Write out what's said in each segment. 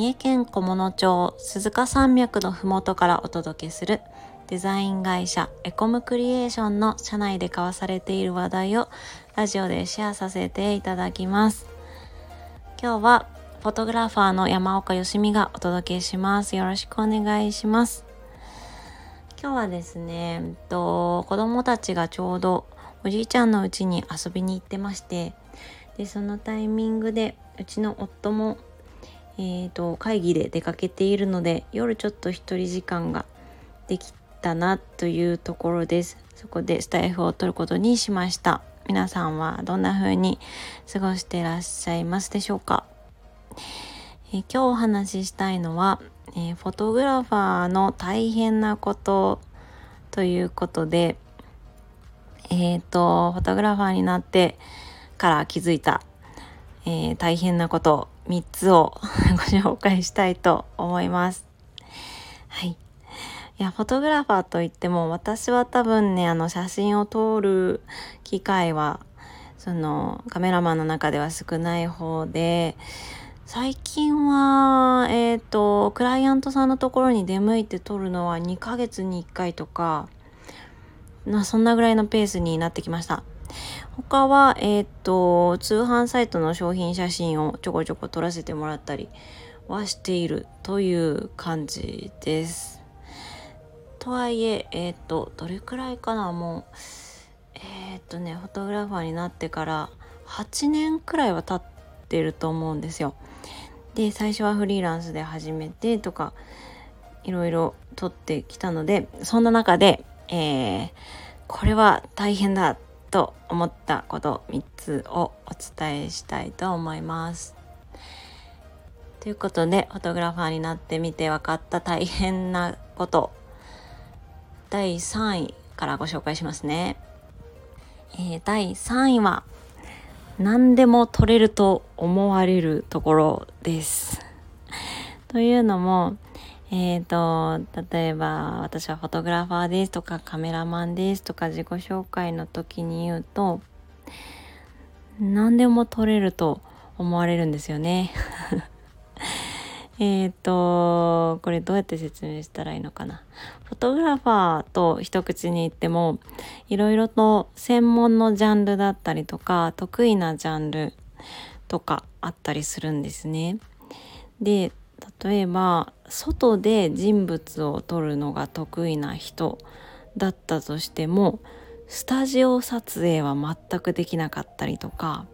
三重県菰野町鈴鹿山脈のふもとからお届けするデザイン会社エコムクリエーションの社内で交わされている話題をラジオでシェアさせていただきます。今日はフォトグラファーの山岡よしみがお届けします。よろしくお願いします。今日はですね、えっと、子供たちがちょうどおじいちゃんの家に遊びに行ってましてでそのタイミングでうちの夫も、えーと、会議で出かけているので夜ちょっと一人時間ができたなというところです。そこでスタイフを取ることにしました。皆さんはどんな風に過ごしてらっしゃいますでしょうか、えー、今日お話ししたいのは、えー、フォトグラファーの大変なことということでえっ、ー、とフォトグラファーになってから気づいた、えー、大変なこと3つを ご紹介したいと思います。はい。いや、フォトグラファーといっても私は多分ね、あの写真を撮る機会はそのカメラマンの中では少ない方で、最近は、えっ、ー、と、クライアントさんのところに出向いて撮るのは2ヶ月に1回とか、なそんなぐらいのペースになってきました。他は、えっ、と、通販サイトの商品写真をちょこちょこ撮らせてもらったりはしているという感じです。とはいえ、えっ、と、どれくらいかなもう、えっ、とね、フォトグラファーになってから8年くらいは経ってると思うんですよ。で、最初はフリーランスで始めてとか、いろいろ撮ってきたので、そんな中で、えー、これは大変だと思ったこと3つをお伝えしたいと思います。ということでフォトグラファーになってみて分かった大変なこと第3位からご紹介しますね。えー、第3位は何でも撮れると思われるところです。というのもえっ、ー、と、例えば、私はフォトグラファーですとか、カメラマンですとか、自己紹介の時に言うと、何でも撮れると思われるんですよね。えっと、これどうやって説明したらいいのかな。フォトグラファーと一口に言っても、いろいろと専門のジャンルだったりとか、得意なジャンルとかあったりするんですね。で、例えば外で人物を撮るのが得意な人だったとしてもスタジオ撮影は全くできなかったりとか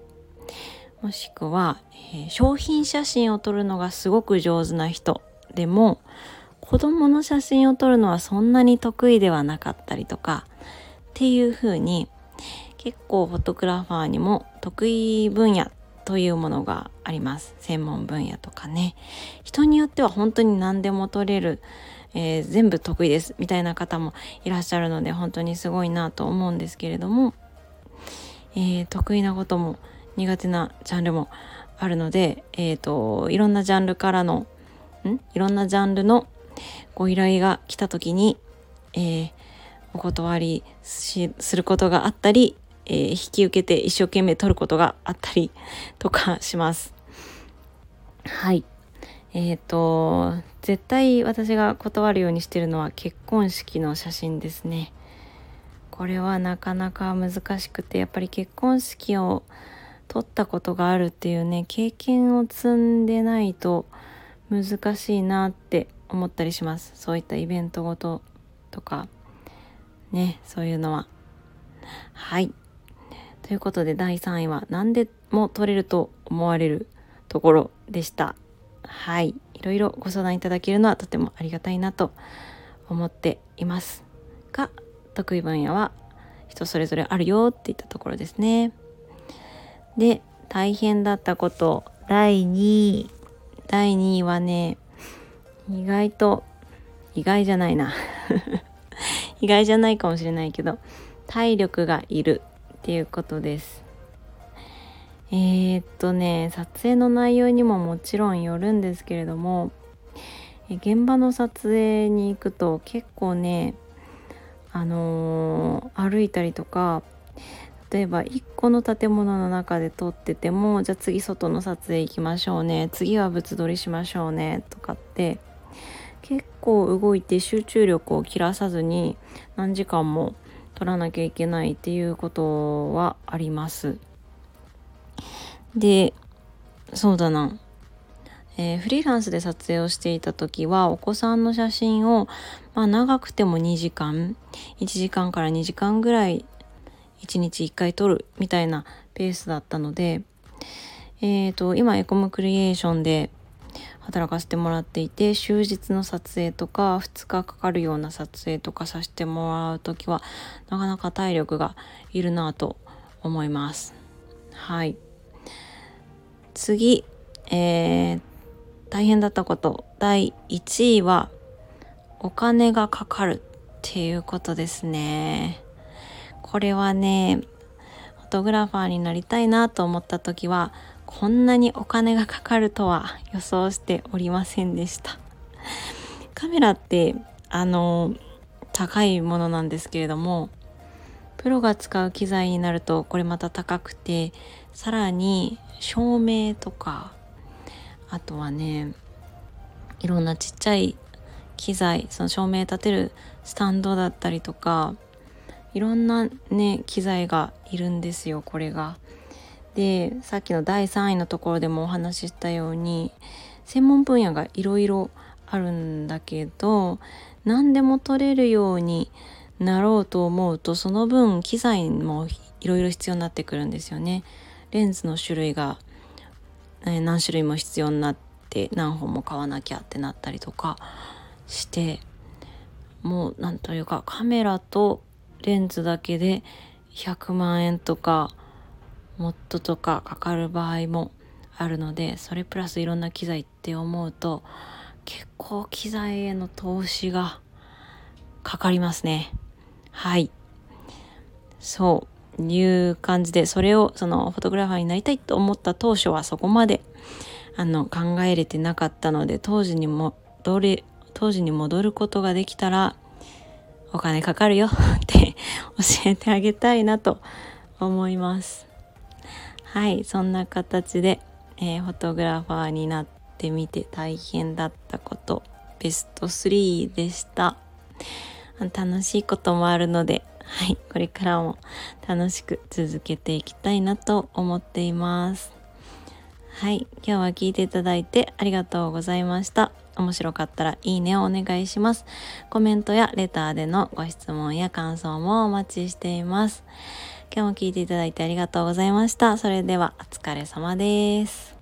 もしくは、えー、商品写真を撮るのがすごく上手な人でも子供の写真を撮るのはそんなに得意ではなかったりとかっていう風に結構フォトグラファーにも得意分野というものがあります。専門分野とかね。人によっては本当に何でも取れる、えー、全部得意ですみたいな方もいらっしゃるので本当にすごいなと思うんですけれども、えー、得意なことも苦手なジャンルもあるので、えーと、いろんなジャンルからのん？いろんなジャンルのご依頼が来た時に、えー、お断りすることがあったりえー、引き受けて一生懸命取ることがあったりとかします。はい。えっ、ー、と、絶対私が断るようにしてるのは結婚式の写真ですね。これはなかなか難しくて、やっぱり結婚式を撮ったことがあるっていうね、経験を積んでないと難しいなって思ったりします。そういったイベントごととか、ね、そういうのは。はい。ということで第3位は何でも取れると思われるところでした。はい。いろいろご相談いただけるのはとてもありがたいなと思っていますが、得意分野は人それぞれあるよっていったところですね。で、大変だったこと第2位。第2位はね、意外と、意外じゃないな。意外じゃないかもしれないけど、体力がいるっていうことです。えー、っとね撮影の内容にももちろんよるんですけれども現場の撮影に行くと結構ねあのー、歩いたりとか例えば1個の建物の中で撮っててもじゃあ次外の撮影行きましょうね次は物撮りしましょうねとかって結構動いて集中力を切らさずに何時間も撮らなきゃいけないっていうことはあります。でそうだなえー、フリーランスで撮影をしていた時はお子さんの写真を、まあ、長くても2時間1時間から2時間ぐらい1日1回撮るみたいなペースだったので、えーと、今エコムクリエーションで働かせてもらっていて終日の撮影とか2日かかるような撮影とかさせてもらう時はなかなか体力がいるなと思います。はい次、えー、大変だったこと第1位はお金がかかるっていうことですね。これはねフォトグラファーになりたいなと思った時はこんなにお金がかかるとは予想しておりませんでしたカメラってあの高いものなんですけれどもプロが使う機材になるとこれまた高くてさらに照明とかあとはねいろんなちっちゃい機材その照明立てるスタンドだったりとかいろんなね機材がいるんですよこれが。でさっきの第3位のところでもお話ししたように専門分野がいろいろあるんだけど何でも撮れるようになろうと思うとその分機材もいろいろ必要になってくるんですよね。レンズの種類が、え何種類も必要になって何本も買わなきゃってなったりとかしてもうなんというかカメラとレンズだけで100万円とかもっととかかかる場合もあるのでそれプラスいろんな機材って思うと結構機材への投資がかかりますね。はい。そう。いう感じでそれをそのフォトグラファーになりたいと思った当初はそこまであの考えれてなかったので当時にも戻れ当時に戻ることができたらお金かかるよって 教えてあげたいなと思います。はい、そんな形で、えー、フォトグラファーになってみて大変だったことベスト3でした。楽しいこともあるので、はい、これからも楽しく続けていきたいなと思っています。はい、今日は聞いていただいてありがとうございました。面白かったらいいねをお願いします。コメントやレターでのご質問や感想もお待ちしています。今日も聞いていただいてありがとうございました。それではお疲れ様です。